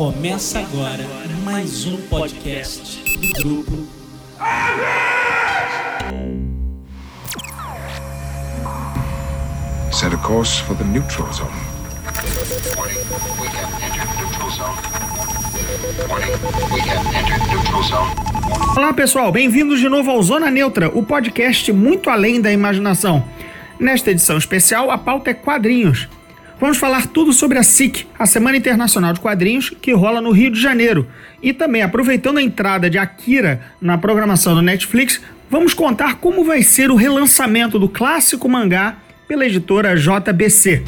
Começa agora mais um podcast do grupo. Set a course for the neutral zone. Warning, we have entered neutral zone. Warning, we have entered neutral zone. Olá pessoal, bem-vindos de novo ao Zona Neutra, o podcast muito além da imaginação. Nesta edição especial, a pauta é quadrinhos. Vamos falar tudo sobre a SIC, a Semana Internacional de Quadrinhos, que rola no Rio de Janeiro. E também, aproveitando a entrada de Akira na programação do Netflix, vamos contar como vai ser o relançamento do clássico mangá pela editora JBC.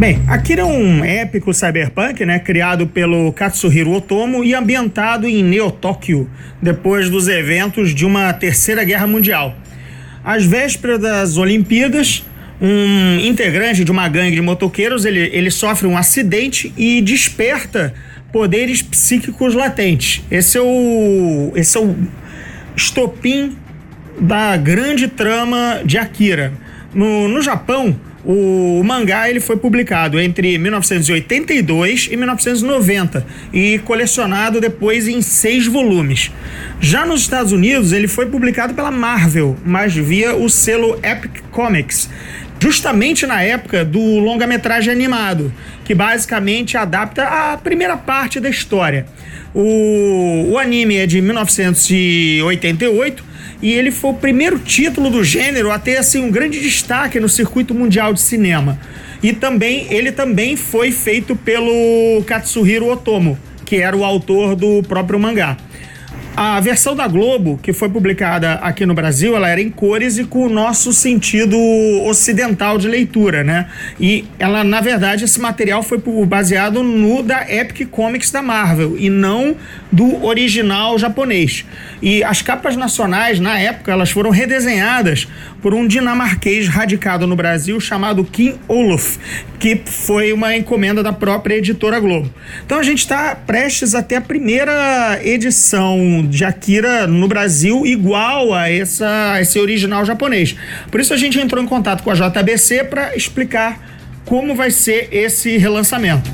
Bem, Akira é um épico cyberpunk, né, criado pelo Katsuhiro Otomo e ambientado em Neo-Tóquio, depois dos eventos de uma terceira guerra mundial. Às vésperas das Olimpíadas, um integrante de uma gangue de motoqueiros, ele, ele sofre um acidente e desperta poderes psíquicos latentes. Esse é o, esse é o estopim da grande trama de Akira. No, no Japão, o mangá ele foi publicado entre 1982 e 1990 e colecionado depois em seis volumes. Já nos Estados Unidos, ele foi publicado pela Marvel, mas via o selo Epic Comics, justamente na época do longa-metragem animado, que basicamente adapta a primeira parte da história. O, o anime é de 1988 e ele foi o primeiro título do gênero a ter assim um grande destaque no circuito mundial de cinema. E também ele também foi feito pelo Katsuhiro Otomo, que era o autor do próprio mangá. A versão da Globo, que foi publicada aqui no Brasil, ela era em cores e com o nosso sentido ocidental de leitura, né? E ela, na verdade, esse material foi baseado no da Epic Comics da Marvel e não do original japonês. E as capas nacionais, na época, elas foram redesenhadas por um dinamarquês radicado no Brasil chamado Kim Olof, que foi uma encomenda da própria editora Globo. Então a gente está prestes até a primeira edição de Akira no Brasil igual a essa, esse original japonês. Por isso a gente entrou em contato com a JBC para explicar como vai ser esse relançamento.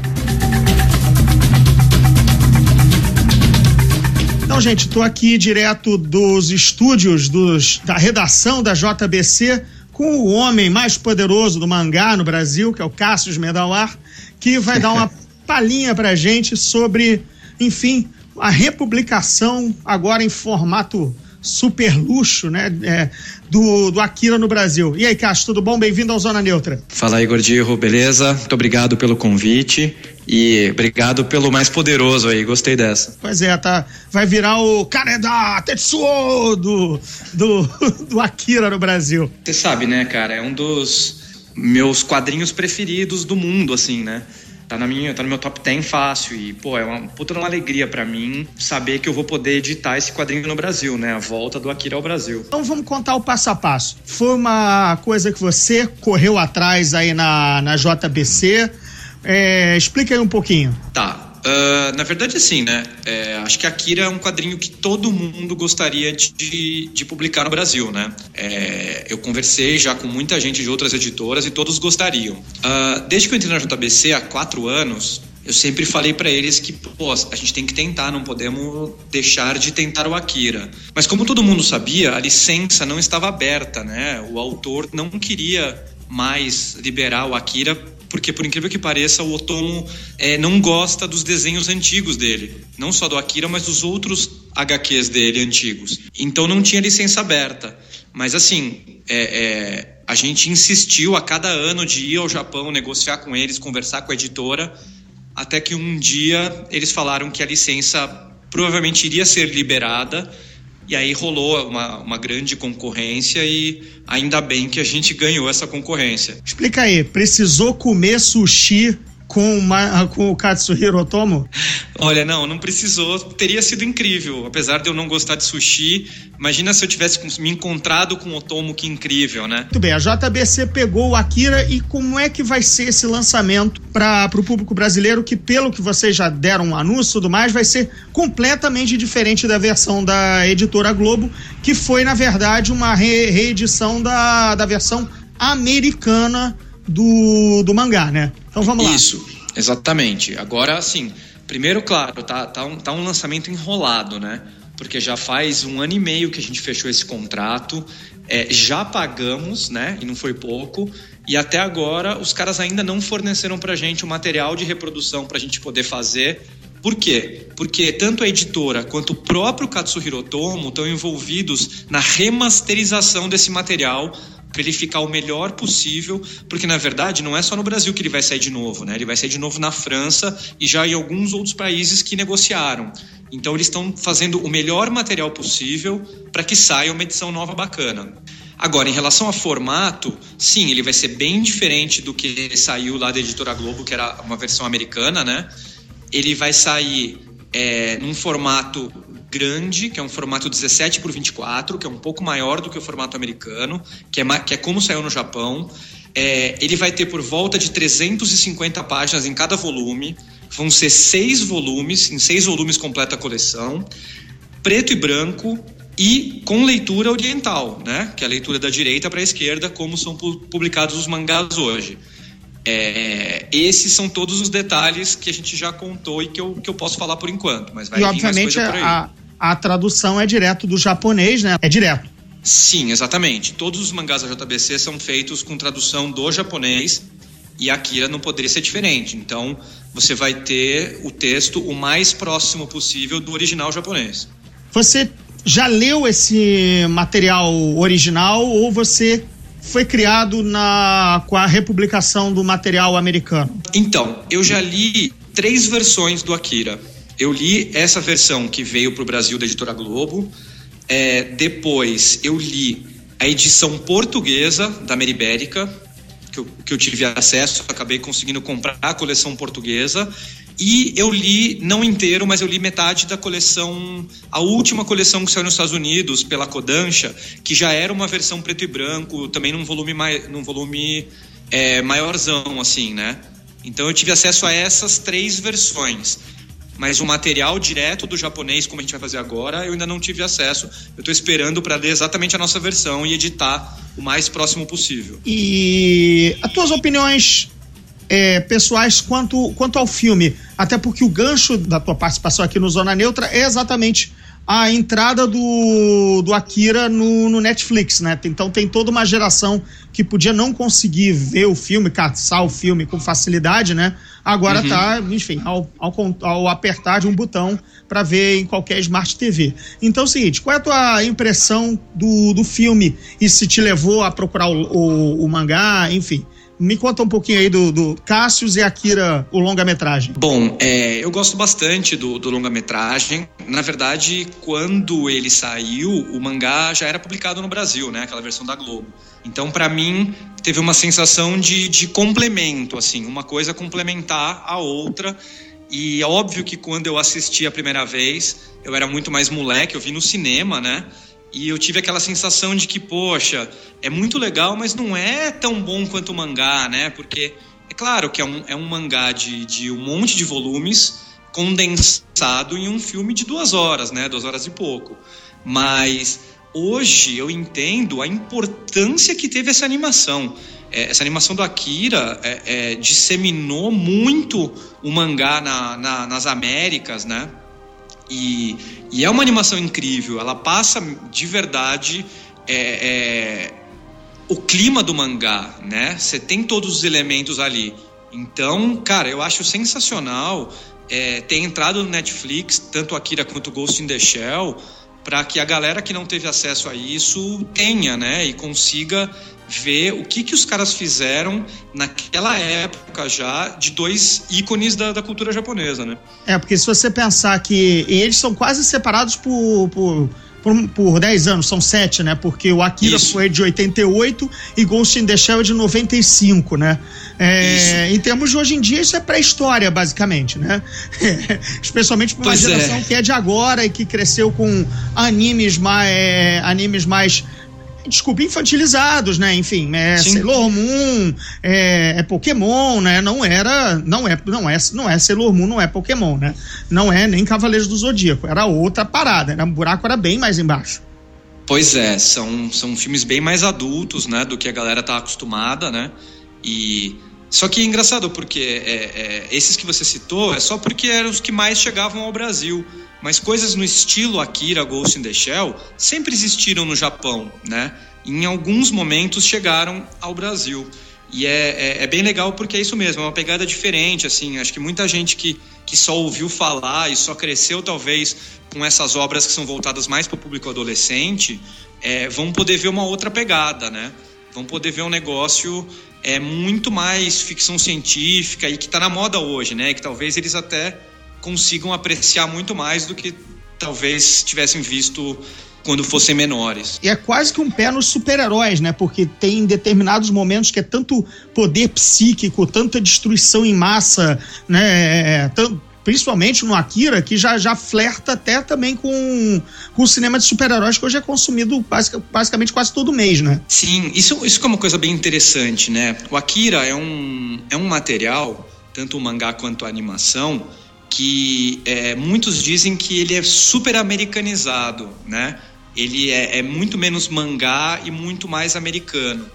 Então, gente, estou aqui direto dos estúdios dos, da redação da JBC com o homem mais poderoso do mangá no Brasil, que é o Cassius Medawar, que vai dar uma palhinha pra gente sobre, enfim, a republicação agora em formato super luxo, né, é, do, do Akira no Brasil. E aí, Cássio, tudo bom? Bem-vindo ao Zona Neutra. Fala aí, Gordirro, beleza? Muito obrigado pelo convite e obrigado pelo mais poderoso aí, gostei dessa. Pois é, tá, vai virar o Kaneda Tetsuo do, do, do Akira no Brasil. Você sabe, né, cara, é um dos meus quadrinhos preferidos do mundo, assim, né? Tá na minha, tá no meu top 10 fácil e, pô, é uma puta uma alegria para mim saber que eu vou poder editar esse quadrinho no Brasil, né? A volta do Akira ao Brasil. Então vamos contar o passo a passo. Foi uma coisa que você correu atrás aí na, na JBC. É, explica aí um pouquinho. Tá. Uh, na verdade, assim, né? É, acho que Akira é um quadrinho que todo mundo gostaria de, de publicar no Brasil, né? É, eu conversei já com muita gente de outras editoras e todos gostariam. Uh, desde que eu entrei na JBC há quatro anos, eu sempre falei para eles que, pô, a gente tem que tentar, não podemos deixar de tentar o Akira. Mas como todo mundo sabia, a licença não estava aberta, né? O autor não queria mais liberar o Akira porque por incrível que pareça, o Otomo é, não gosta dos desenhos antigos dele. Não só do Akira, mas dos outros HQs dele antigos. Então não tinha licença aberta. Mas assim, é, é, a gente insistiu a cada ano de ir ao Japão, negociar com eles, conversar com a editora, até que um dia eles falaram que a licença provavelmente iria ser liberada e aí rolou uma, uma grande concorrência e ainda bem que a gente ganhou essa concorrência. Explica aí, precisou comer sushi com, uma, com o Katsuhiro Otomo? Olha, não, não precisou. Teria sido incrível. Apesar de eu não gostar de sushi, imagina se eu tivesse me encontrado com o Otomo, que incrível, né? Muito bem, a JBC pegou o Akira e como é que vai ser esse lançamento para o público brasileiro, que pelo que vocês já deram um anúncio e tudo mais, vai ser completamente diferente da versão da editora Globo, que foi, na verdade, uma re reedição da, da versão americana do, do mangá, né? Então vamos lá. Isso, exatamente. Agora, assim, primeiro, claro, tá, tá, um, tá um lançamento enrolado, né? Porque já faz um ano e meio que a gente fechou esse contrato, é, já pagamos, né? E não foi pouco. E até agora os caras ainda não forneceram pra gente o material de reprodução pra gente poder fazer. Por quê? Porque tanto a editora quanto o próprio Katsuhiro Otomo estão envolvidos na remasterização desse material ele ficar o melhor possível, porque na verdade não é só no Brasil que ele vai sair de novo, né? Ele vai sair de novo na França e já em alguns outros países que negociaram. Então eles estão fazendo o melhor material possível para que saia uma edição nova bacana. Agora, em relação a formato, sim, ele vai ser bem diferente do que saiu lá da editora Globo, que era uma versão americana, né? Ele vai sair é, num formato grande, que é um formato 17 por 24, que é um pouco maior do que o formato americano, que é, que é como saiu no Japão. É, ele vai ter por volta de 350 páginas em cada volume. Vão ser seis volumes, em seis volumes completa a coleção, preto e branco e com leitura oriental, né? Que é a leitura da direita para a esquerda, como são publicados os mangás hoje. É, esses são todos os detalhes que a gente já contou e que eu, que eu posso falar por enquanto, mas vai e obviamente a, a tradução é direto do japonês, né? É direto. Sim, exatamente. Todos os mangás da JBC são feitos com tradução do japonês e a Akira não poderia ser diferente. Então, você vai ter o texto o mais próximo possível do original japonês. Você já leu esse material original ou você foi criado na, com a republicação do material americano? Então, eu já li três versões do Akira. Eu li essa versão que veio para o Brasil da editora Globo. É, depois eu li a edição portuguesa da Meribérica, que eu, que eu tive acesso, acabei conseguindo comprar a coleção portuguesa. E eu li, não inteiro, mas eu li metade da coleção, a última coleção que saiu nos Estados Unidos, pela Kodansha, que já era uma versão preto e branco, também num volume, num volume é, maiorzão, assim, né? Então eu tive acesso a essas três versões mas o material direto do japonês, como a gente vai fazer agora, eu ainda não tive acesso. Eu estou esperando para ler exatamente a nossa versão e editar o mais próximo possível. E as tuas opiniões é, pessoais quanto, quanto ao filme? Até porque o gancho da tua participação aqui no Zona Neutra é exatamente a entrada do, do Akira no, no, Netflix, né? Então tem toda uma geração que podia não conseguir ver o filme, caçar o filme com facilidade, né? Agora uhum. tá, enfim, ao, ao, ao apertar de um botão para ver em qualquer Smart TV. Então é o seguinte, qual é a tua impressão do, do filme e se te levou a procurar o, o, o mangá, enfim. Me conta um pouquinho aí do, do Cassius e Akira, o longa-metragem. Bom, é, eu gosto bastante do, do longa-metragem. Na verdade, quando ele saiu, o mangá já era publicado no Brasil, né? Aquela versão da Globo. Então, para mim, teve uma sensação de, de complemento, assim, uma coisa complementar a outra. E é óbvio que quando eu assisti a primeira vez, eu era muito mais moleque, eu vi no cinema, né? E eu tive aquela sensação de que, poxa, é muito legal, mas não é tão bom quanto o mangá, né? Porque é claro que é um, é um mangá de, de um monte de volumes condensado em um filme de duas horas, né? Duas horas e pouco. Mas hoje eu entendo a importância que teve essa animação. É, essa animação do Akira é, é, disseminou muito o mangá na, na, nas Américas, né? E, e é uma animação incrível. Ela passa de verdade é, é, o clima do mangá, né? Você tem todos os elementos ali. Então, cara, eu acho sensacional é, ter entrado no Netflix, tanto Akira quanto Ghost in the Shell, para que a galera que não teve acesso a isso tenha, né? E consiga ver o que, que os caras fizeram naquela época já de dois ícones da, da cultura japonesa, né? É, porque se você pensar que eles são quase separados por, por por, por 10 anos, são 7, né? Porque o Akira Isso. foi de 88 e Ghost in the Shell é de 95, né? É, em termos de hoje em dia, isso é pré-história, basicamente, né? Especialmente para uma pois é. geração é. que é de agora e que cresceu com animes mais, é, animes mais desculpa, infantilizados, né? Enfim, é Sim. Sailor Moon, é, é, Pokémon, né? Não era, não é, não é, não é Sailor Moon, não é Pokémon, né? Não é nem Cavaleiros do Zodíaco, era outra parada, né? O buraco era bem mais embaixo. Pois é, são, são filmes bem mais adultos, né, do que a galera tá acostumada, né? E só que é engraçado porque é, é, esses que você citou é só porque eram os que mais chegavam ao Brasil. Mas coisas no estilo Akira, Ghost in the Shell sempre existiram no Japão, né? Em alguns momentos chegaram ao Brasil. E é, é, é, bem legal porque é isso mesmo, é uma pegada diferente, assim. Acho que muita gente que, que só ouviu falar e só cresceu, talvez, com essas obras que são voltadas mais para o público adolescente, é, vão poder ver uma outra pegada, né? Vão poder ver um negócio é muito mais ficção científica e que está na moda hoje, né? Que talvez eles até consigam apreciar muito mais do que talvez tivessem visto quando fossem menores. E é quase que um pé nos super-heróis, né? Porque tem determinados momentos que é tanto poder psíquico, tanta destruição em massa, né? Principalmente no Akira, que já, já flerta até também com, com o cinema de super-heróis que hoje é consumido basic, basicamente quase todo mês, né? Sim, isso, isso é uma coisa bem interessante, né? O Akira é um, é um material, tanto o mangá quanto a animação, que é, muitos dizem que ele é super americanizado, né? ele é, é muito menos mangá e muito mais americano.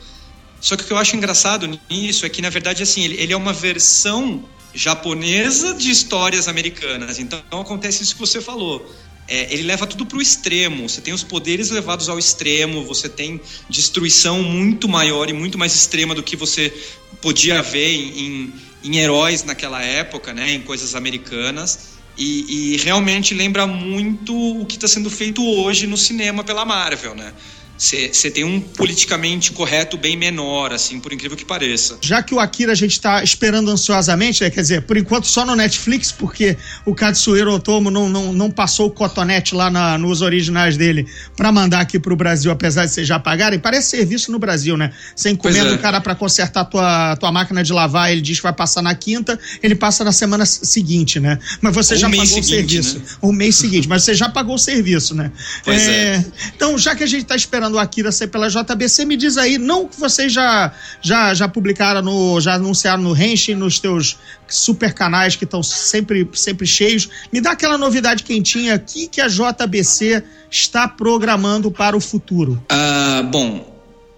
Só que o que eu acho engraçado nisso é que, na verdade, assim, ele, ele é uma versão japonesa de histórias americanas. Então acontece isso que você falou. É, ele leva tudo para o extremo. Você tem os poderes levados ao extremo, você tem destruição muito maior e muito mais extrema do que você podia ver em, em, heróis naquela época, né, em coisas americanas. E, e realmente lembra muito o que está sendo feito hoje no cinema pela Marvel, né? Você tem um politicamente correto bem menor, assim, por incrível que pareça. Já que o Akira a gente está esperando ansiosamente, né, quer dizer, por enquanto só no Netflix, porque o Katsuhiro Otomo não, não, não passou o cotonete lá na, nos originais dele para mandar aqui para o Brasil, apesar de vocês já pagarem. Parece serviço no Brasil, né? Você encomenda é. o cara para consertar tua, tua máquina de lavar, ele diz que vai passar na quinta, ele passa na semana seguinte, né? Mas você Ou já pagou seguinte, o serviço. Né? O mês seguinte, mas você já pagou o serviço, né? Pois é. é. Então, já que a gente está esperando o Akira ser pela JBC, me diz aí, não que vocês já, já, já publicaram, no, já anunciaram no Henshin, nos teus super canais que estão sempre, sempre cheios, me dá aquela novidade quentinha aqui que a JBC está programando para o futuro. Uh, bom,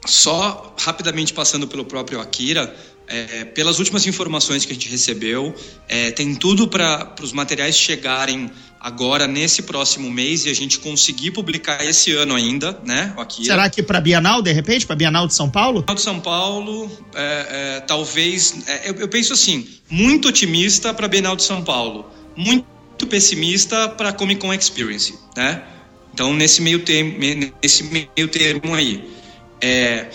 só rapidamente passando pelo próprio Akira, é, pelas últimas informações que a gente recebeu, é, tem tudo para os materiais chegarem agora nesse próximo mês e a gente conseguir publicar esse ano ainda, né? Aqui. Será que para Bienal, de repente, para Bienal de São Paulo? Bienal de São Paulo, é, é, talvez. É, eu, eu, penso assim, muito otimista para Bienal de São Paulo, muito pessimista para Comic Con Experience, né? Então nesse meio termo, nesse meio termo aí. É,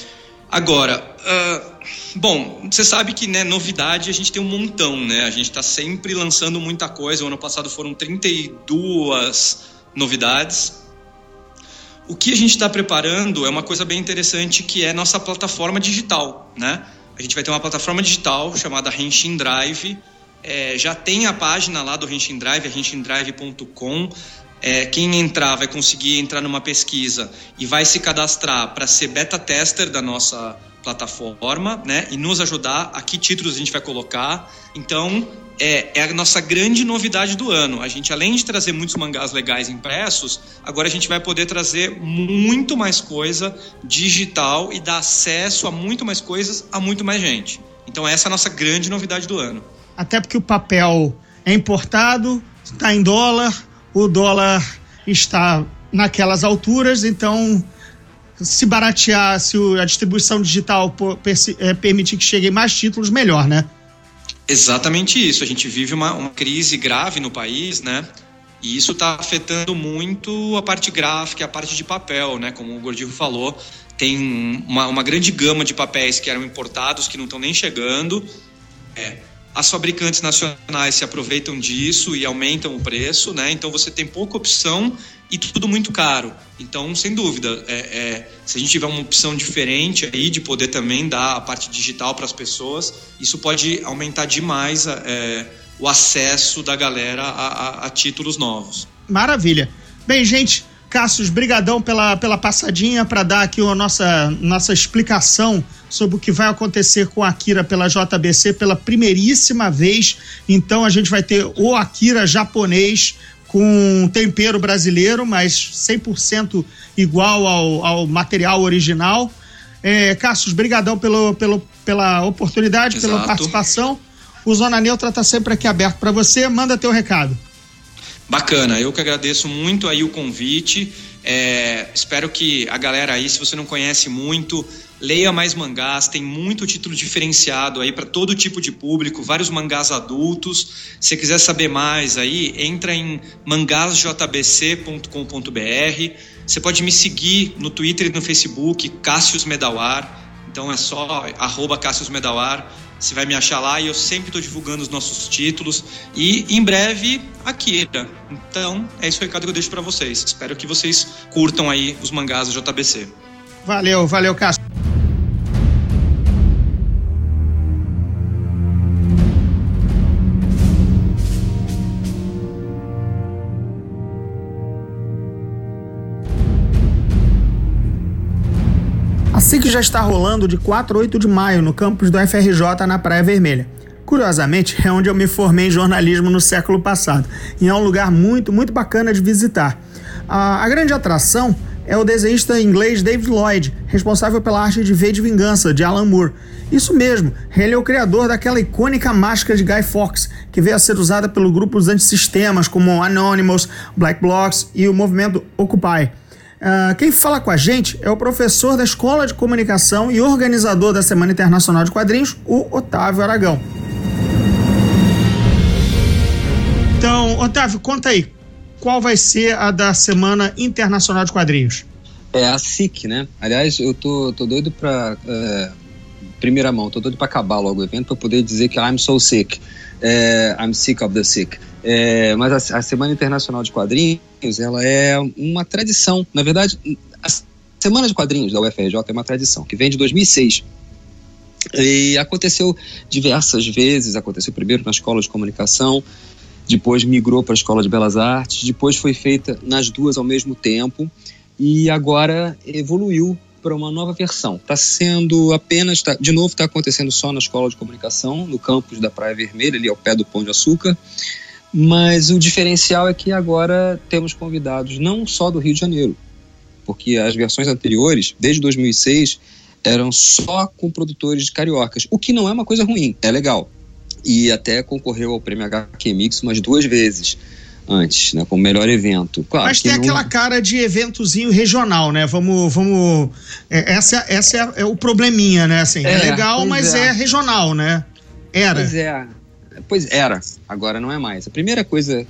agora. Uh, Bom, você sabe que né, novidade a gente tem um montão, né? A gente está sempre lançando muita coisa. O ano passado foram 32 novidades. O que a gente está preparando é uma coisa bem interessante que é nossa plataforma digital, né? A gente vai ter uma plataforma digital chamada Henshin Drive. É, já tem a página lá do Henshin Drive, é henshin.drive.com. É, quem entrar vai conseguir entrar numa pesquisa e vai se cadastrar para ser beta tester da nossa plataforma, né? E nos ajudar a que títulos a gente vai colocar. Então, é, é, a nossa grande novidade do ano. A gente, além de trazer muitos mangás legais impressos, agora a gente vai poder trazer muito mais coisa digital e dar acesso a muito mais coisas a muito mais gente. Então, essa é a nossa grande novidade do ano. Até porque o papel é importado, está em dólar, o dólar está naquelas alturas, então se baratear, se a distribuição digital é, permitir que cheguem mais títulos, melhor, né? Exatamente isso. A gente vive uma, uma crise grave no país, né? E isso está afetando muito a parte gráfica, a parte de papel, né? Como o Gordillo falou, tem uma, uma grande gama de papéis que eram importados, que não estão nem chegando. É, as fabricantes nacionais se aproveitam disso e aumentam o preço, né? Então você tem pouca opção e tudo muito caro. Então, sem dúvida, é, é, se a gente tiver uma opção diferente aí de poder também dar a parte digital para as pessoas, isso pode aumentar demais é, o acesso da galera a, a, a títulos novos. Maravilha. Bem, gente, Cassius, brigadão pela, pela passadinha para dar aqui a nossa, nossa explicação sobre o que vai acontecer com a Akira pela JBC pela primeiríssima vez. Então a gente vai ter o Akira japonês com tempero brasileiro, mas 100% igual ao, ao material original. É, Cassius, brigadão pelo, pelo, pela oportunidade, Exato. pela participação. O Zona Neutra está sempre aqui aberto para você. Manda teu recado. Bacana, eu que agradeço muito aí o convite. É, espero que a galera aí, se você não conhece muito, leia mais mangás. Tem muito título diferenciado aí para todo tipo de público, vários mangás adultos. Se você quiser saber mais aí, entra em mangásjbc.com.br. Você pode me seguir no Twitter e no Facebook, Cássius Medawar. Então é só arroba Cássius Medawar. Você vai me achar lá e eu sempre estou divulgando os nossos títulos. E em breve, Akira. Então, é esse o recado que eu deixo para vocês. Espero que vocês curtam aí os mangás do JBC. Valeu, valeu, Cássio. A SIC já está rolando de 4 a 8 de maio no campus do FRJ na Praia Vermelha. Curiosamente, é onde eu me formei em jornalismo no século passado e é um lugar muito, muito bacana de visitar. A, a grande atração é o desenhista inglês David Lloyd, responsável pela arte de V de Vingança, de Alan Moore. Isso mesmo, ele é o criador daquela icônica máscara de Guy Fawkes, que veio a ser usada pelo grupo dos antisistemas como Anonymous, Black Blocs e o movimento Occupy. Uh, quem fala com a gente é o professor da Escola de Comunicação e organizador da Semana Internacional de Quadrinhos, o Otávio Aragão. Então, Otávio, conta aí, qual vai ser a da Semana Internacional de Quadrinhos? É a SIC, né? Aliás, eu tô, tô doido pra. É, primeira mão, tô doido pra acabar logo o evento pra poder dizer que I'm so sick. É, I'm sick of the sick. É, mas a, a, Semana Internacional de Quadrinhos, ela é uma tradição. Na verdade, a Semana de Quadrinhos da UFRJ é uma tradição que vem de 2006. E aconteceu diversas vezes. Aconteceu primeiro na Escola de Comunicação, depois migrou para a Escola de Belas Artes, depois foi feita nas duas ao mesmo tempo e agora evoluiu para uma nova versão. Está sendo apenas, tá, de novo, está acontecendo só na Escola de Comunicação, no campus da Praia Vermelha, ali ao pé do Pão de Açúcar. Mas o diferencial é que agora temos convidados não só do Rio de Janeiro, porque as versões anteriores, desde 2006, eram só com produtores de cariocas, o que não é uma coisa ruim, é legal. E até concorreu ao prêmio HQ Mix umas duas vezes antes, né, como melhor evento. Claro, Mas tem não... aquela cara de eventozinho regional, né? Vamos, vamos. É, essa, essa é, é, o probleminha, né? Assim, é, é legal, mas é. é. regional, né? Era. Pois é. Pois era. Agora não é mais. A primeira coisa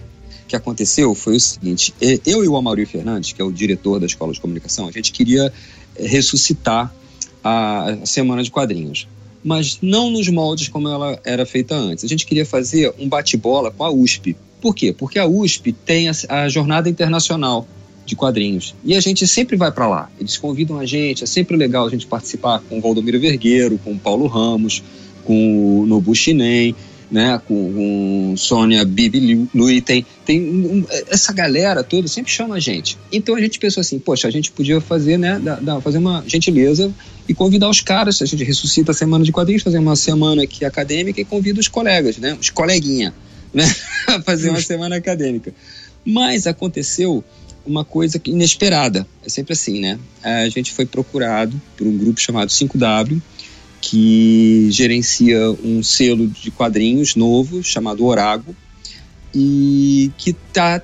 que aconteceu foi o seguinte: eu e o Amaury Fernandes, que é o diretor da Escola de Comunicação, a gente queria ressuscitar a, semana de quadrinhos mas não nos moldes como ela era feita antes. A gente queria fazer um bate-bola com a USP. Por quê? Porque a USP tem a, Jornada Internacional de Quadrinhos e a gente sempre vai para lá. Eles convidam a gente, é sempre legal a gente participar com o Valdomiro Vergueiro, com o Paulo Ramos, com o Nobu Shinen, né, com, com Sônia Bibi Luiten, tem um, essa galera toda sempre chama a gente. Então a gente pensou assim, poxa, a gente podia fazer, né, da, da, fazer uma gentileza e convidar os caras, a gente ressuscita a semana de quadrinhos, fazer uma semana aqui acadêmica e convida os colegas, né, os coleguinha, né, a fazer uma semana acadêmica. Mas aconteceu uma coisa inesperada, é sempre assim, né, a gente foi procurado por um grupo chamado 5W, que gerencia um selo de quadrinhos novo chamado Orago e que tá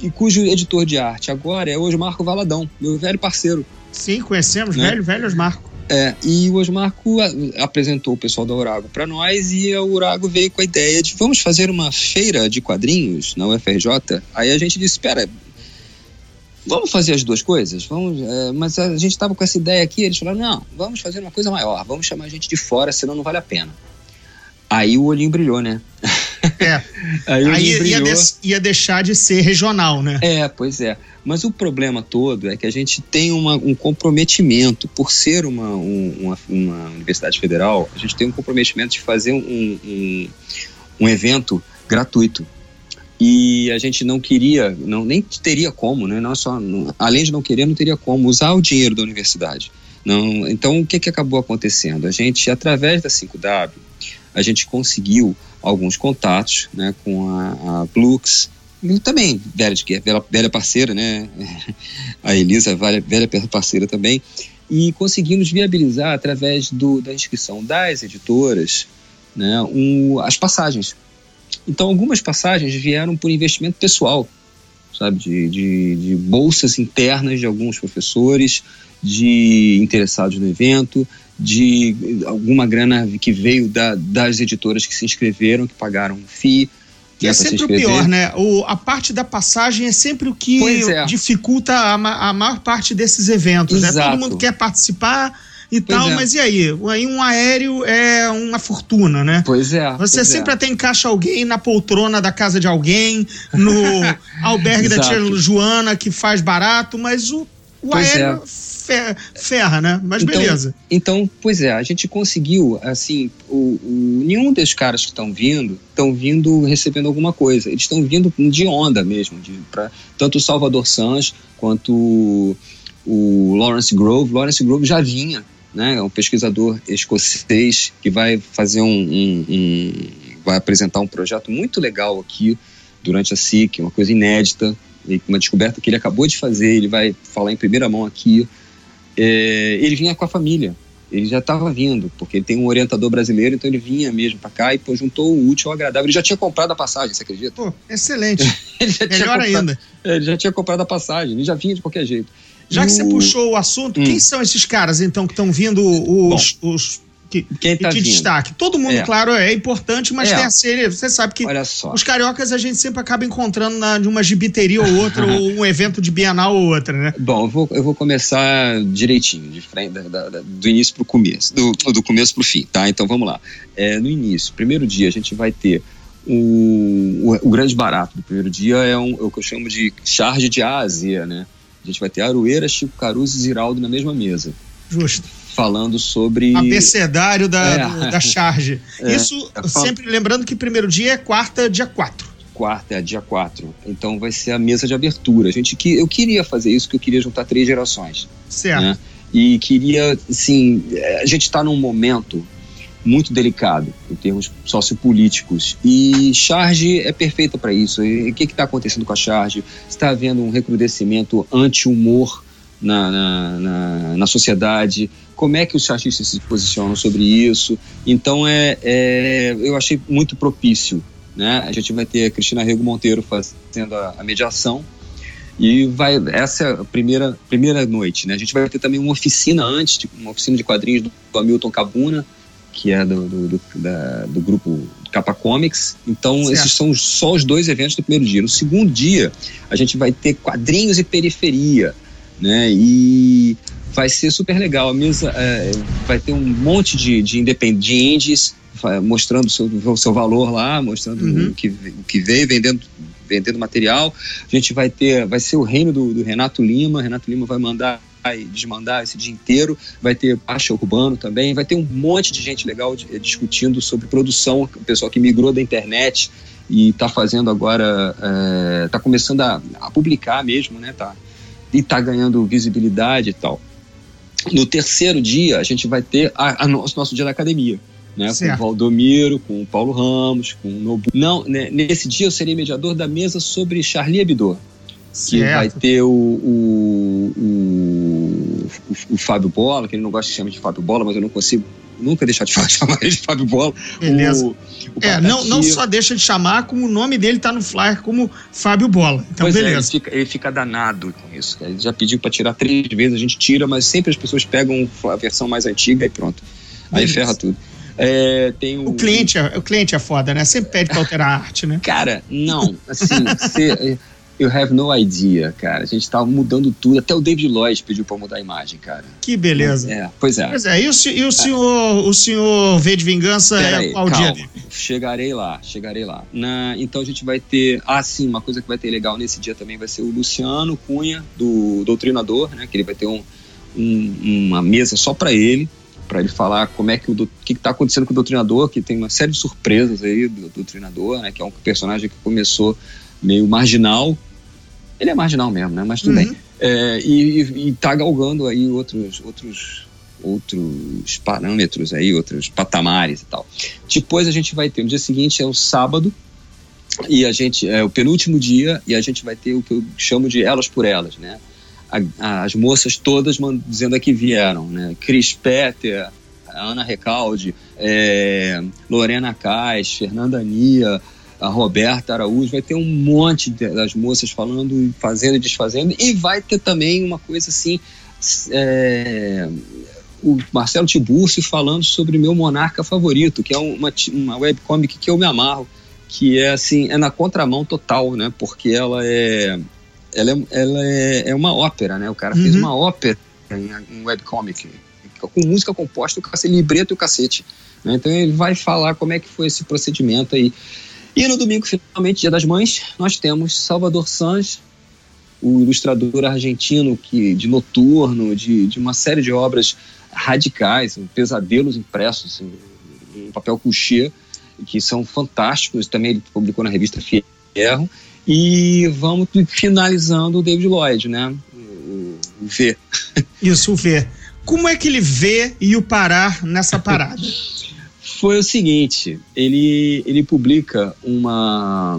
e cujo editor de arte agora é o Osmarco Valadão, meu velho parceiro. Sim, conhecemos, né? velho, velho Osmarco. É, e o Osmarco apresentou o pessoal da Orago para nós e a Orago veio com a ideia de vamos fazer uma feira de quadrinhos na UFRJ. Aí a gente disse, espera, vamos fazer as duas coisas? Vamos, é, mas a gente estava com essa ideia aqui, eles falaram, não, vamos fazer uma coisa maior, vamos chamar a gente de fora, senão não vale a pena. Aí o olhinho brilhou, né? É. Aí, Aí ia, de, ia, deixar de ser regional, né? É, pois é. Mas o problema todo é que a gente tem uma, um comprometimento, por ser uma, um, uma, uma, universidade federal, a gente tem um comprometimento de fazer um, um, um evento gratuito e a gente não queria, não, nem teria como, né? Não só, não, além de não querer, não teria como usar o dinheiro da universidade. Não, então, o que, que acabou acontecendo? A gente, através da 5W, a gente conseguiu alguns contatos né, com a, a Blux também, velha, de, velha, velha parceira, né? A Elisa, velha, velha parceira também. E conseguimos viabilizar, através do, da inscrição das editoras, né, um, as passagens. Então, algumas passagens vieram por investimento pessoal, sabe, de, de, de bolsas internas de alguns professores, de interessados no evento, de alguma grana que veio da, das editoras que se inscreveram, que pagaram um FII. Que é sempre o pior, né? O, a parte da passagem é sempre o que é. dificulta a, a, maior parte desses eventos, Exato. né? Todo mundo quer participar e pois tal, é. mas e aí? Aí um aéreo é uma fortuna, né? Pois é. Você pois sempre é. até encaixa alguém na poltrona da casa de alguém, no albergue da tia Joana que faz barato, mas o, o aéreo é. ferra, né? Mas então, beleza. Então, pois é, a gente conseguiu, assim, o, o nenhum dos caras que estão vindo estão vindo recebendo alguma coisa. Eles estão vindo de onda mesmo, de, pra, tanto o Salvador Sanz quanto o Lawrence Grove. Lawrence Grove já vinha né? É um pesquisador escocês que vai fazer um, um, um, vai apresentar um projeto muito legal aqui durante a SIC, uma coisa inédita, uma descoberta que ele acabou de fazer, ele vai falar em primeira mão aqui. É, ele vinha com a família, ele já estava vindo, porque ele tem um orientador brasileiro, então ele vinha mesmo para cá e pô, juntou o útil ao agradável. Ele já tinha comprado a passagem, você acredita? Pô, excelente. Melhor comprado, ainda. Ele já tinha comprado a passagem, ele já vinha de qualquer jeito. Já que você puxou o assunto, hum. quem são esses caras, então, que estão vindo os, Bom, os que, quem tá de destaque? Todo mundo, é. claro, é importante, mas é. tem a série. Você sabe que os cariocas a gente sempre acaba encontrando na, de uma gibiteria ou outra, ou um evento de Bienal ou outra, né? Bom, eu vou, eu vou começar direitinho, de frente, da, da, do início para o começo, do, do começo para o fim, tá? Então vamos lá. É, no início, primeiro dia, a gente vai ter o, o, o grande barato do primeiro dia é, um, é o que eu chamo de charge de A a Z, né? A gente vai ter Aroeira, Chico Caruso e Ziraldo na mesma mesa. Justo. Falando sobre. Abecedário da, é. da charge. É. Isso, é, sempre lembrando que primeiro dia é quarta, dia 4 quarta, é dia 4. Então vai ser a mesa de abertura. A gente que eu queria fazer isso, que eu queria juntar três gerações. Certo. Né? E queria, assim, a gente está num momento muito delicado em termos sociopolíticos. E Charge é perfeita para isso. E o que está acontecendo com a Charge? Está havendo um recrudescimento anti-humor na, na, na, na, sociedade. Como é que os chargistas se posicionam sobre isso? Então, é, é eu achei muito propício. Né? A gente vai ter a Cristina Rego Monteiro fazendo a, a mediação. E vai, essa é a primeira, primeira noite, né? A gente vai ter também uma oficina antes, uma oficina de quadrinhos do Hamilton Cabuna, que é do, do, do, da, do grupo Capa Comics. Então, certo. esses são só os dois eventos do primeiro dia. No segundo dia, a gente vai ter quadrinhos e periferia, né? E vai ser super legal. A mesa é, vai ter um monte de, de independentes mostrando o seu, o seu valor lá, mostrando uhum. o, que, o que veio, vendendo vendendo material. A gente vai ter, vai ser o reino do, do Renato Lima. Renato Lima vai mandar vai desmandar esse dia inteiro, vai ter baixa urbano também, vai ter um monte de gente legal discutindo sobre produção, o pessoal que migrou da internet e está fazendo agora, está é, começando a, a, publicar mesmo, né? Tá, e está ganhando visibilidade e tal. No terceiro dia, a gente vai ter a, a nosso, nosso dia da academia. Né, com o Valdomiro, com o Paulo Ramos, com o Nobu. Não, né, nesse dia eu serei mediador da mesa sobre Charlie Hebdo, que certo. vai ter o, o, o, o, Fábio Bola, que ele não gosta de chamar de Fábio Bola, mas eu não consigo nunca deixar de chamar ele de Fábio Bola. Beleza. O, é, não, não só deixa de chamar, como o nome dele tá no flyer como Fábio Bola. Então, pois beleza. É, ele, fica, ele fica danado com isso. Ele já pediu para tirar três vezes, a gente tira, mas sempre as pessoas pegam a versão mais antiga e pronto. Aí beleza. ferra tudo. É, tem o... O, cliente é, o cliente é foda, né? Sempre pede pra alterar a arte, né? Cara, não. Assim, você, You have no idea, cara. A gente tava mudando tudo. Até o David Lloyd pediu pra mudar a imagem, cara. Que beleza. É, pois é. Pois é. E o, e o senhor, o senhor V de Vingança Pera é aí, qual calma. dia Chegarei lá, chegarei lá. Na, então a gente vai ter. Ah, sim, uma coisa que vai ter legal nesse dia também vai ser o Luciano Cunha, do Doutrinador, né? Que ele vai ter um, um, uma mesa só para ele para ele falar como é que o que está acontecendo com o doutrinador, que tem uma série de surpresas aí do, do doutrinador, né, que é um personagem que começou meio marginal ele é marginal mesmo, né? Mas tudo uhum. bem. É, e, está galgando aí outros, outros, outros parâmetros aí, outros patamares e tal. Depois a gente vai ter, no dia seguinte é o sábado, e a gente é o penúltimo dia e a gente vai ter o que eu chamo de elas por elas, né? A, as moças todas dizendo que vieram, né? Cris Petter, Ana Recalde, é, Lorena Cais, Fernanda Nia, a Roberta Araújo, vai ter um monte das moças falando, fazendo e desfazendo, e vai ter também uma coisa assim, é, o Marcelo Tiburcio falando sobre meu monarca favorito, que é uma, uma webcomic que eu me amarro, que é assim, é na contramão total, né? Porque ela é ela é, ela é, é uma ópera, né? O cara uhum. fez uma ópera em, em webcomic, com música composta, o cacete, libreto e o cacete. Né? Então ele vai falar como é que foi esse procedimento aí. E no domingo, finalmente, Dia das Mães, nós temos Salvador Sanz, o ilustrador argentino que de Noturno, de, de uma série de obras radicais, pesadelos impressos em, em papel couché, que são fantásticos. Também ele publicou na revista Fierro. E vamos finalizando o David Lloyd, né? O, o V. Isso, o V. Como é que ele vê e o parar nessa parada? Foi o seguinte, ele, ele publica uma,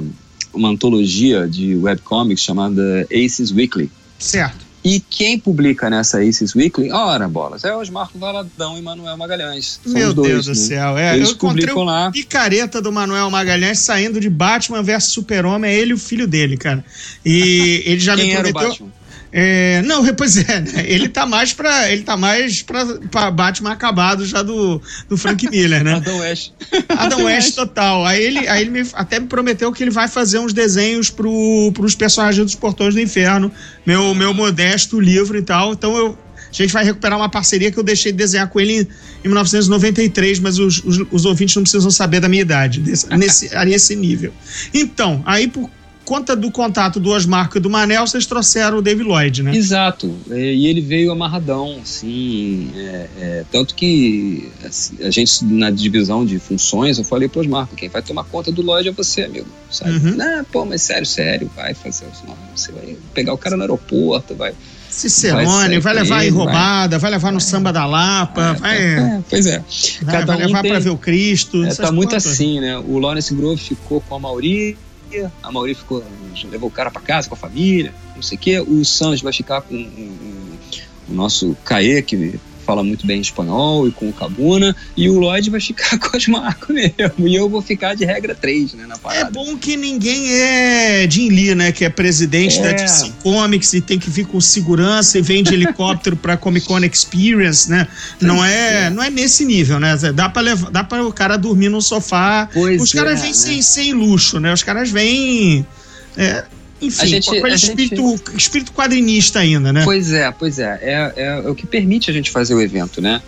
uma antologia de webcomics chamada Aces Weekly. Certo. E quem publica nessa Aces Weekly, ora bolas, é Osmar Valadão e Manuel Magalhães. São Meu dois, Deus né? do céu, é. Eles eu publicam lá. picareta do Manuel Magalhães saindo de Batman vs Super-Homem, é ele e o filho dele, cara. E ele já quem me prometeu. Era o Batman? É, não, pois é, né? ele tá mais pra. Ele tá mais pra, pra Batman acabado já do, do Frank Miller, né? Adam West. Adam West total. Aí ele, aí ele me, até me prometeu que ele vai fazer uns desenhos pro, pros personagens dos Portões do Inferno. Meu, meu modesto livro e tal. Então eu. A gente vai recuperar uma parceria que eu deixei de desenhar com ele em, em 1993, mas os, os, os, ouvintes não precisam saber da minha idade, desse, nesse, nesse nível. Então, aí por conta do contato do Osmar e do Manel, vocês trouxeram o David Lloyd, né? Exato. E ele veio amarradão, assim. É, é, tanto que assim, a gente, na divisão de funções, eu falei pro Osmar, quem vai tomar conta do Lloyd é você, amigo. Sabe? Uhum. Não, pô, mas sério, sério, vai fazer. Não, você vai pegar o cara no aeroporto, vai. Cicerone, vai, vai levar em roubada, vai, vai levar no vai, samba da Lapa, é, vai. É, pois é. Vai, vai levar um para ver o Cristo. É, tá muito assim, né? O Lawrence Grove ficou com a Mauri a Mauri ficou, levou o cara para casa com a família, não sei o quê. O Sanji vai ficar com o nosso Caê, que fala muito bem espanhol, e com o Cabuna, e o Lloyd vai ficar com as marcas mesmo. E eu vou ficar de regra 3, né, na parada. É bom que ninguém é Jim Lee, né, que é presidente é. da DC Comics e tem que vir com segurança e vem de helicóptero pra Comic Con Experience, né? Não é, é, não é nesse nível, né? Dá pra, levar, dá pra o cara dormir no sofá. Pois Os caras é, vêm né? sem, sem luxo, né? Os caras vêm... É, enfim, gente, com espírito, gente... espírito quadrinista ainda, né? Pois é, pois é. É, é. é o que permite a gente fazer o evento, né?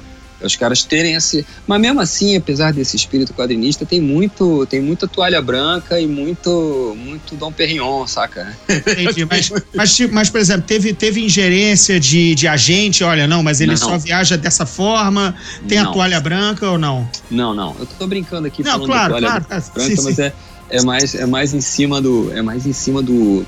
Os caras terem esse. Mas mesmo assim, apesar desse espírito quadrinista, tem muito, tem muita toalha branca e muito, muito Dom Perignon, saca? Entendi. Mas, mas, mas, por exemplo, teve, teve ingerência de, de agente, olha, não, mas ele não. só viaja dessa forma, tem não. a toalha branca ou não? Não, não. Eu tô brincando aqui não, falando claro, toalha claro, branca, sim, mas sim. é é mais, é mais em cima do. É mais em cima do.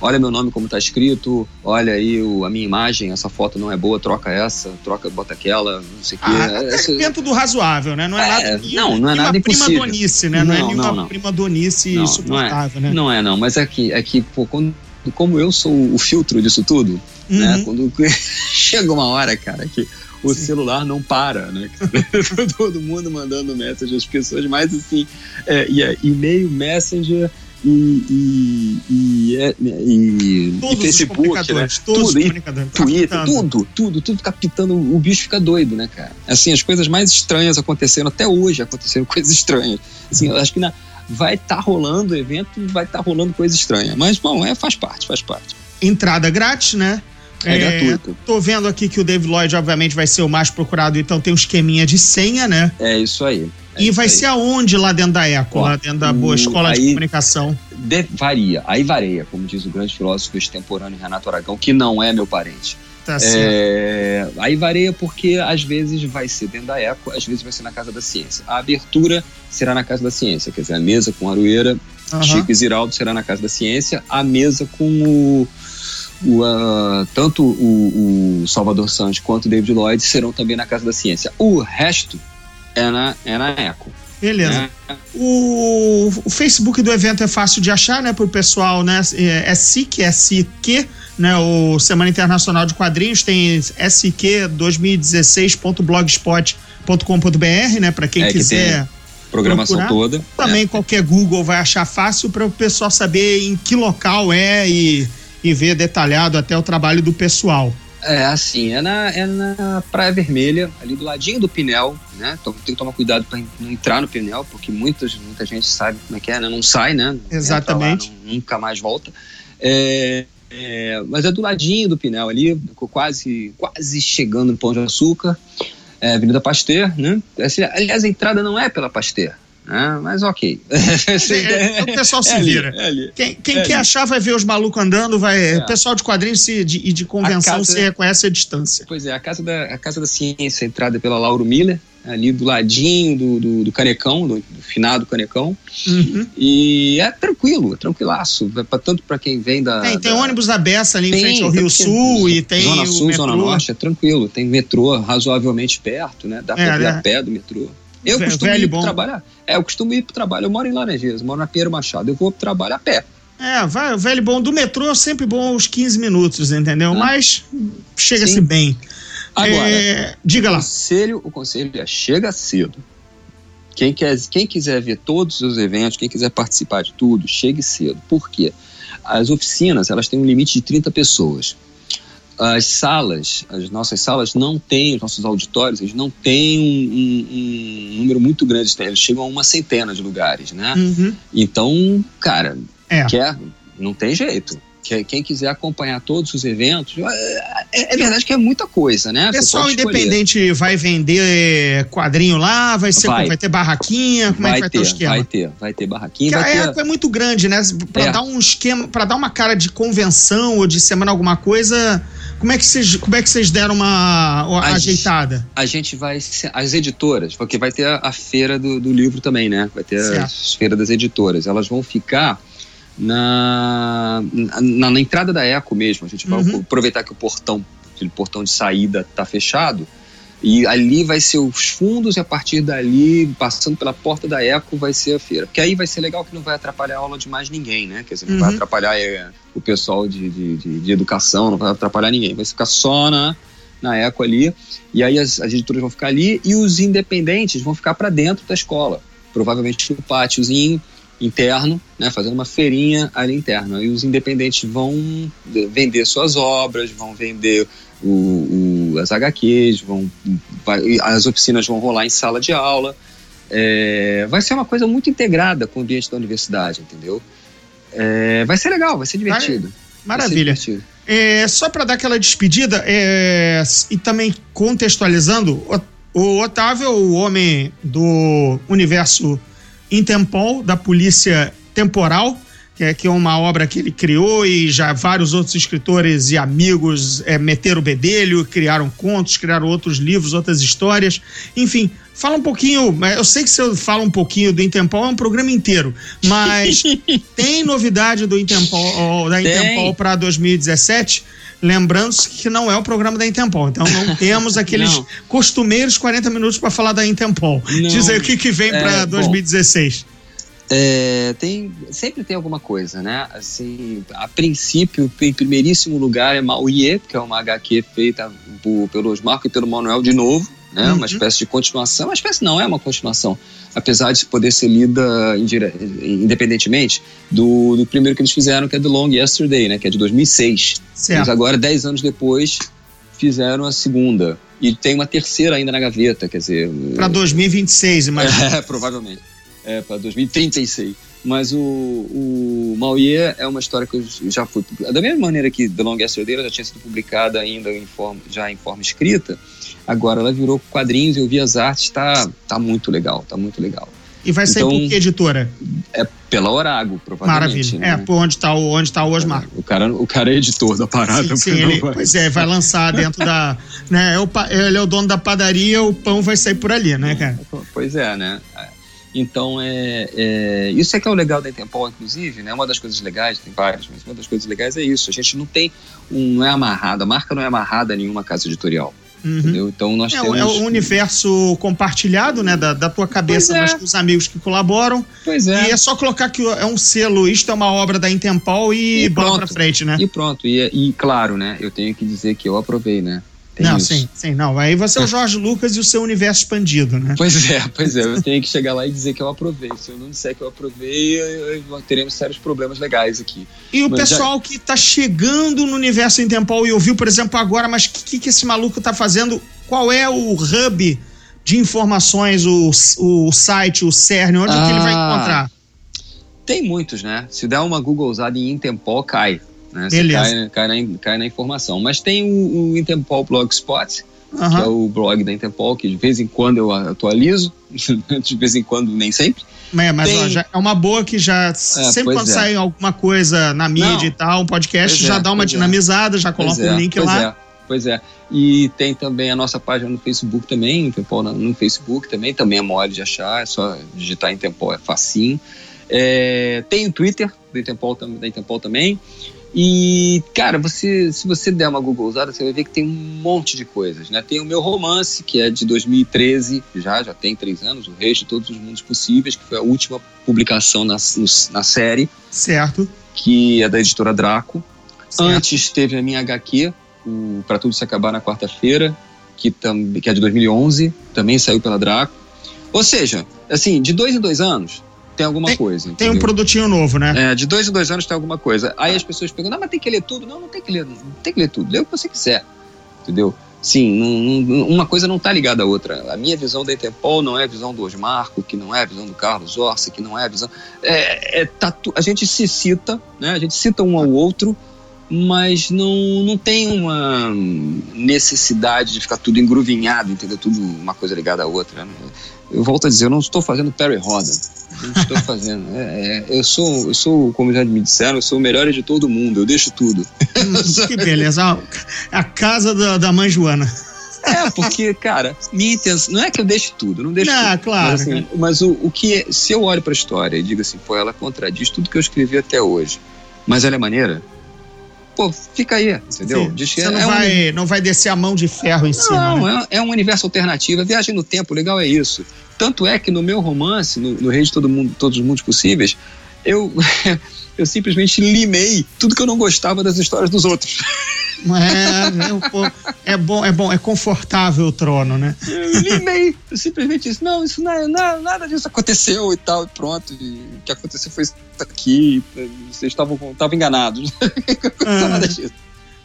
Olha meu nome como está escrito, olha aí o, a minha imagem, essa foto não é boa, troca essa, troca, bota aquela, não sei o ah, quê. É, dentro do razoável, né? Não é, é nada. Não, não é nada impossível. prima donice, né? Não, não é nenhuma não, não. prima donice não, insuportável, não é, né? Não é, não, mas é que, é que pô, quando, como eu sou o filtro disso tudo, né? uhum. né? Quando chega uma hora, cara, que o Sim. celular não para, né? Todo mundo mandando mensagem às pessoas, mas assim, é, e é, e-mail, messenger e, e, e, é, e, e Facebook, né? Todos tudo, e Twitter, tudo, tudo, tudo fica pitando, o bicho fica doido, né, cara? Assim, as coisas mais estranhas aconteceram, até hoje aconteceram coisas estranhas. Assim, eu acho que na, vai estar tá rolando o evento, vai estar tá rolando coisa estranha. Mas, bom, é, faz parte, faz parte. Entrada grátis, né? É, é gratuito. Tô vendo aqui que o David Lloyd, obviamente, vai ser o mais procurado, então tem um esqueminha de senha, né? É isso aí. É e vai ser aonde lá dentro da ECO, Ó, lá dentro da boa escola de comunicação? De, varia, aí varia, como diz o grande filósofo extemporâneo Renato Aragão, que não é meu parente. Tá é, aí varia porque às vezes vai ser dentro da ECO, às vezes vai ser na Casa da Ciência. A abertura será na Casa da Ciência, quer dizer, a mesa com Aroeira, uhum. Chico e Ziraldo será na Casa da Ciência, a mesa com o o, uh, tanto o, o, Salvador Santos quanto o David Lloyd serão também na Casa da Ciência. O resto é na, é na ECO. Beleza. né? O, o Facebook do evento é fácil de achar, né, pro pessoal, né? É, é SIC, SIQ, né? O Semana Internacional de Quadrinhos tem SIQ2016.blogspot.com.br, né? Para quem É, que quiser. Programação procurar. toda. Também qualquer Google vai achar fácil para o pessoal saber em que local é e, e ver detalhado até o trabalho do pessoal. É, assim, é na, é na Praia Vermelha, ali do ladinho do Pinel, né? Então tem que tomar cuidado para não entrar no Pinel, porque muitas, muita gente sabe como é que é, né? Não sai, né? Exatamente. lá, não- nunca mais volta. É, é, mas é do ladinho do Pinel ali, quase, quase chegando no Pão de Açúcar, é, Avenida Pasteur, né? Assim, aliás, a entrada não é pela Pasteur, né? Mas ok. É, o pessoal se É vira. é ali. Quem, quem É quer ali. achar vai ver os malucos andando, vai. É. O pessoal de quadrinhos se- de- e de convenção casa- se reconhece a distância. Pois é, a Casa da, a casa da Ciência, entrada pela Lauro Miller, ali do ladinho do, do, do Canecão, do, do finado Canecão. Uhum. E é tranquilo, é tranquilaço. É pra, tanto para quem vem da. Tem, tem da- ônibus da Beça ali em Tem, frente ao tem Rio Sul e tem Zona o Sul. Zona Norte, é tranquilo. Tem metrô razoavelmente perto, né? Dá pra É, ir né? a pé do metrô. Eu costumo velho ir bom. pro trabalho. É, eu costumo ir pro trabalho. Eu moro em Laranjeiras, moro na Pedro Machado. Eu vou pro trabalho a pé. É, vai, o velho bom do metrô é sempre bom uns 15 minutos, entendeu? Ah. Mas chega-se bem. Agora, É, diga o lá. conselho, o conselho é chega cedo. Quem, quer, quem quiser ver todos os eventos, quem quiser participar de tudo, chegue cedo. Por quê? As oficinas, elas têm um limite de 30 pessoas. As salas, as nossas salas não têm, os nossos auditórios, eles não têm um, um- um número muito grande, eles chegam a uma centena de lugares, né? Uhum. Então, cara, É. quer, não tem jeito. Quem quiser acompanhar todos os eventos, é, é verdade que é muita coisa, né? Pessoal independente vai vender quadrinho lá, vai, ser, vai. Vai. ter barraquinha, como é que vai ter o esquema? Vai ter, vai ter barraquinha, Porque vai a ter. É muito grande, né? Pra É. dar um esquema, para dar uma cara de convenção ou de semana alguma coisa, como é que vocês, como é que vocês deram uma, uma A ajeitada? A gente vai. As editoras, porque vai ter a, a feira do, do livro também, né? Vai ter Certo. as feiras das editoras. Elas vão ficar na, na, na entrada da Eco mesmo. A gente vai Uhum. aproveitar que o portão, aquele portão de saída tá fechado. E ali vai ser os fundos, e a partir dali, passando pela porta da Eco, vai ser a feira. Porque aí vai ser legal que não vai atrapalhar a aula de mais ninguém, né? Quer dizer, não vai Uhum. atrapalhar é, o pessoal de, de, de, de educação, não vai atrapalhar ninguém. Vai ficar só na, na Eco ali. E aí as, as editoras vão ficar ali e os independentes vão ficar para dentro da escola. Provavelmente no pátiozinho interno, né, fazendo uma feirinha ali interna. E os independentes vão de- vender suas obras, vão vender o, o- as HQs, vão, vai- as oficinas vão rolar em sala de aula. É, vai ser uma coisa muito integrada com o ambiente da universidade, entendeu? É, vai ser legal, vai ser divertido. Vai ser Maravilha. divertido. É, só para dar aquela despedida é, e também contextualizando, o, o Otávio é o homem do universo Intempol, da Polícia Temporal, que é, que é uma obra que ele criou e já vários outros escritores e amigos é, meteram o bedelho, criaram contos, criaram outros livros, outras histórias. Enfim, fala um pouquinho. Eu sei que você fala um pouquinho do Intempol, é um programa inteiro, mas tem novidade do Intempol, da Tem. Intempol para 2017. Lembrando que não é o programa da Intempol, então não temos aqueles Não. costumeiros 40 minutos para falar da Intempol. Não. Diz aí o que, que vem É, para bom. 2016. É, tem, sempre tem alguma coisa, né? Assim, a princípio, em primeiríssimo lugar é Mauiê, que é uma HQ feita por, pelo Osmarco e pelo Manuel de novo, né? Uhum. Uma espécie de continuação. Uma espécie não é uma continuação, apesar de poder ser lida independentemente do, do primeiro que eles fizeram, que é The Long Yesterday, né? Que é de 2006. Eles Certo. agora, 10 anos depois, fizeram a segunda. E tem uma terceira ainda na gaveta, quer dizer... Para 2026, imagina. É, provavelmente. É, para 2036. Mas o, o Mauiê é uma história que eu já fui. Da mesma maneira que The Long Yesterday já tinha sido publicada ainda em forma, já em forma escrita, agora ela virou quadrinhos, eu vi as artes, tá, tá muito legal, tá muito legal. E vai sair Então- por que editora? É pela Orago, provavelmente. Maravilha. É, né? por onde está o, onde tá o Osmar. O cara, o cara é editor da parada. Sim, sim, ele, vai- pois é, vai lançar dentro da. Né, é ele é o dono da padaria, o pão vai sair por ali, né, cara? Pois é, né? Então, é, é- isso é que é o legal da Intempol, inclusive, né? Uma das coisas legais, tem várias, mas uma das coisas legais é isso. A gente não tem um, não é amarrado, a marca não é amarrada a nenhuma casa editorial. Entendeu? Então nós É, o- temos. é o universo compartilhado, né? Da, da tua cabeça, é. mas com os amigos que colaboram. Pois é. E é só colocar que é um selo, isto é uma obra da Intempol e, E bola pronto. pra frente, né? E pronto. E, e claro, né? Eu tenho que dizer que eu aprovei, né? Tem não, isso. sim, sim, não. Aí você é o Jorge Lucas e o seu universo expandido, né? Pois é, pois é. Eu tenho que chegar lá e dizer que eu aprovei. Se eu não disser que eu aprovei, teremos sérios problemas legais aqui. E o Mas já- pessoal que tá chegando no universo Intempol e ouviu, por exemplo, agora, mas o que, que esse maluco tá fazendo? Qual é o hub de informações, o, o site, o CERN, onde que ele vai Ah, encontrar? Tem muitos, né? Se der uma Google usada em Intempol, cai. Né? Você Beleza. Cai, cai, na, cai na informação. Mas tem o, o Intempol Blogspot, que é o blog da Intempol, que de vez em quando eu atualizo, de vez em quando nem sempre. É, mas tem- ó, já é uma boa que já sempre pois quando é. sai alguma coisa na mídia Não. e tal, um podcast, já é, dá uma é. dinamizada, já coloca é, um link lá. É, pois é. E tem também a nossa página no Facebook também, Intempol na- no Facebook também, também é mole de achar, é só digitar Intempol, é facinho. É, tem o Twitter do tam- da Intempol também. E, cara, você, se você der uma Google usada, você vai ver que tem um monte de coisas, né? Tem o meu romance, que é de 2013, já, já tem três anos, O Reis de Todos os Mundos Possíveis, que foi a última publicação na, no- na série, Certo. que é da editora Draco. certo. Antes teve a minha HQ, o Pra Tudo Se Acabar na Quarta-feira, que, que é de 2011, também saiu pela Draco. Ou seja, assim, de dois em dois anos tem alguma coisa. Tem um entendeu? produtinho novo, né? É, de dois em dois anos tem alguma coisa. Aí as pessoas perguntam, ah, mas tem que ler tudo? Não, não tem que ler, não tem que ler tudo. Lê o que você quiser. Entendeu? Sim, não- não- uma coisa não está ligada à outra. A minha visão da Interpol não é a visão do Osmarco, que não é a visão do Carlos Orsi, que não é a visão. É, é, tá a gente se cita, né? A gente cita um ao outro, mas não, não tem uma necessidade de ficar tudo engruvinhado, entendeu? Tudo uma coisa ligada à outra. Eu volto a dizer, eu não estou fazendo Perry Rodan. Não estou fazendo. É, é, eu sou, eu sou, como já me disseram, eu sou o melhor editor do mundo. Eu deixo tudo. Que beleza. Ah, A casa da, da mãe Joana. É, porque, cara, minha intenção. Não é que eu deixe tudo, não deixo Não, tudo. claro, Mas, assim, mas o, o que. é- Se eu olho pra história e digo assim, pô, ela contradiz tudo que eu escrevi até hoje, mas ela é maneira, pô, fica aí, entendeu? Sim, Diz que Você não, é um vai, não vai descer a mão de ferro em cima. Não, né? é, é um universo alternativo. A viagem no tempo, legal é isso. Tanto é que no meu romance, no, no Rei de Todo Mundo, Todos os Mundos Possíveis, eu, eu simplesmente limei tudo que eu não gostava das histórias dos outros. É, pô, é bom, é bom, é confortável o trono, né? Eu limei. Simplesmente disse, não, isso não é, não, nada disso aconteceu e tal, e pronto. E o que aconteceu foi isso aqui. Vocês estavam estavam enganados. Não aconteceu nada disso.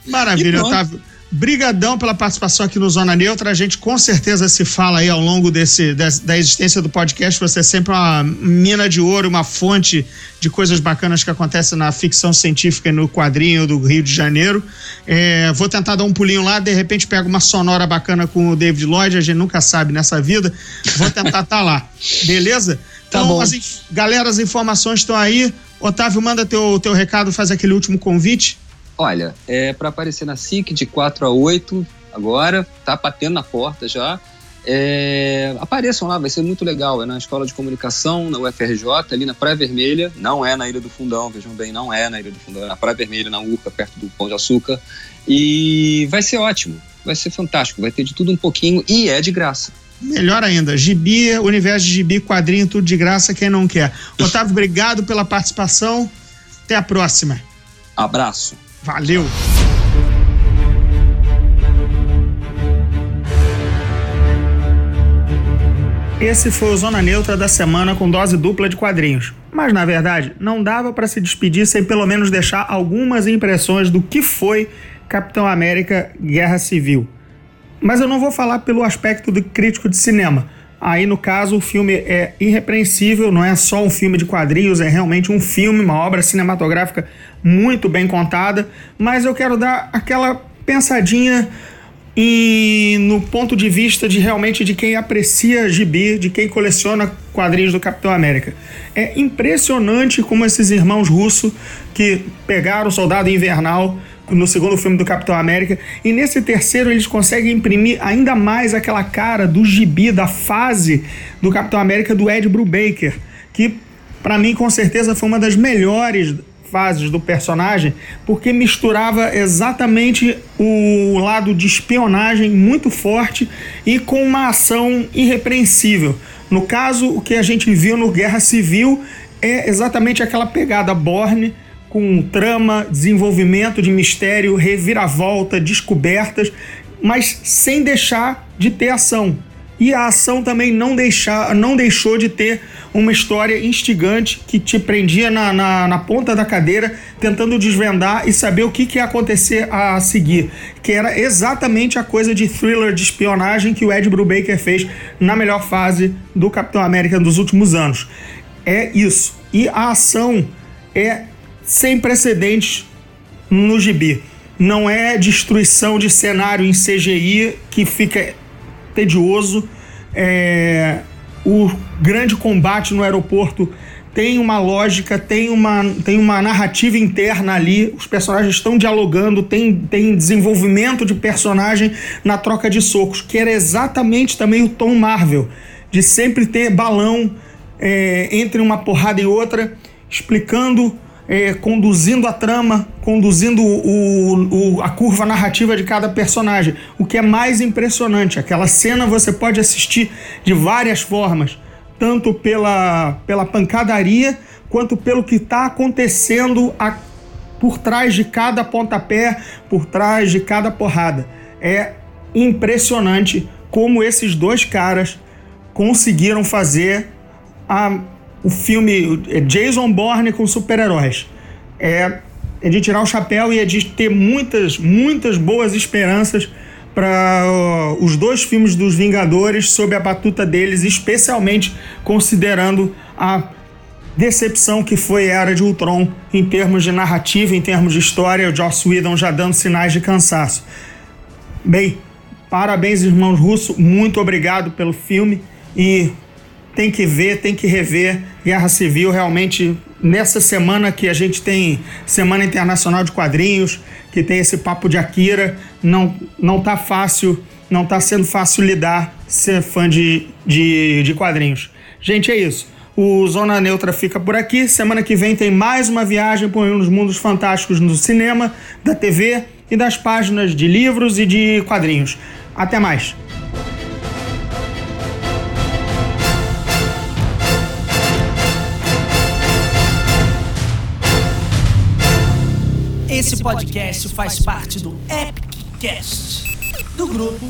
Maravilha. Otávio. Brigadão pela participação aqui no Zona Neutra. A gente com certeza se fala aí ao longo desse, des- da existência do podcast. Você é sempre uma mina de ouro, uma fonte de coisas bacanas que acontecem na ficção científica e no quadrinho do Rio de Janeiro. É, vou tentar dar um pulinho lá, de repente pego uma sonora bacana com o David Lloyd, a gente nunca sabe nessa vida. Vou tentar estar lá. Beleza? Tá Então, bom. as, galera, as informações estão aí. Otávio, manda teu, teu recado, faz aquele último convite. Olha, é para aparecer na SIC de 4 a 8 agora, tá batendo na porta já. É, apareçam lá, vai ser muito legal. É na Escola de Comunicação, na UFRJ, ali na Praia Vermelha. Não é na Ilha do Fundão, vejam bem, não é na Ilha do Fundão, é na Praia Vermelha, na URCA, perto do Pão de Açúcar. E vai ser ótimo, vai ser fantástico, vai ter de tudo um pouquinho e é de graça. Melhor ainda, gibi, universo de gibi, quadrinho, tudo de graça, quem não quer. Otávio, obrigado pela participação. Até a próxima. Abraço. Valeu. Esse foi o Zona Neutra da semana com dose dupla de quadrinhos. Mas na verdade, não dava para se despedir sem pelo menos deixar algumas impressões do que foi Capitão América Guerra Civil. Mas eu não vou falar pelo aspecto do crítico de cinema. Aí, no caso, o filme é irrepreensível, não é só um filme de quadrinhos, é realmente um filme, uma obra cinematográfica muito bem contada. Mas eu quero dar aquela pensadinha e no ponto de vista de realmente de quem aprecia gibi, de quem coleciona quadrinhos do Capitão América. É impressionante como esses irmãos russos que pegaram o Soldado Invernal no segundo filme do Capitão América e nesse terceiro eles conseguem imprimir ainda mais aquela cara do gibi, da fase do Capitão América do Ed Brubaker, que para mim com certeza foi uma das melhores fases do personagem, porque misturava exatamente o lado de espionagem muito forte e com uma ação irrepreensível. No caso, o que a gente viu no Guerra Civil é exatamente aquela pegada Borne com trama, desenvolvimento de mistério, reviravolta, descobertas, mas sem deixar de ter ação. E a ação também não, deixar, não deixou de ter uma história instigante que te prendia na, na, na, ponta da cadeira, tentando desvendar e saber o que, que ia acontecer a seguir. Que era exatamente a coisa de thriller de espionagem que o Ed Brubaker fez na melhor fase do Capitão América dos últimos anos. É isso. E a ação é sem precedentes no gibi. Não é destruição de cenário em CGI que fica tedioso. É, o grande combate no aeroporto tem uma lógica, tem uma, tem uma narrativa interna ali, os personagens estão dialogando, tem, tem desenvolvimento de personagem na troca de socos, que era exatamente também o tom Marvel, de sempre ter balão é, entre uma porrada e outra, explicando é, conduzindo a trama, conduzindo o, o, a curva narrativa de cada personagem. O que é mais impressionante, aquela cena você pode assistir de várias formas, tanto pela, pela pancadaria quanto pelo que está acontecendo a, por trás de cada pontapé, por trás de cada porrada. É impressionante como esses dois caras conseguiram fazer a o filme é Jason Bourne com super-heróis. É, é de tirar o chapéu e é de ter muitas, muitas boas esperanças para uh, os dois filmes dos Vingadores sob a batuta deles, especialmente considerando a decepção que foi a Era de Ultron em termos de narrativa, em termos de história, o Joss Whedon já dando sinais de cansaço. Bem, parabéns, irmãos Russo, muito obrigado pelo filme e tem que ver, tem que rever Guerra Civil realmente nessa semana que a gente tem Semana Internacional de Quadrinhos, que tem esse papo de Akira, não não tá fácil, não tá sendo fácil lidar ser fã de, de, de quadrinhos. Gente, é isso. O Zona Neutra fica por aqui. Semana que vem tem mais uma viagem por dos mundos fantásticos do cinema, da TV e das páginas de livros e de quadrinhos. Até mais. Esse podcast faz parte do Epiccast, do grupo.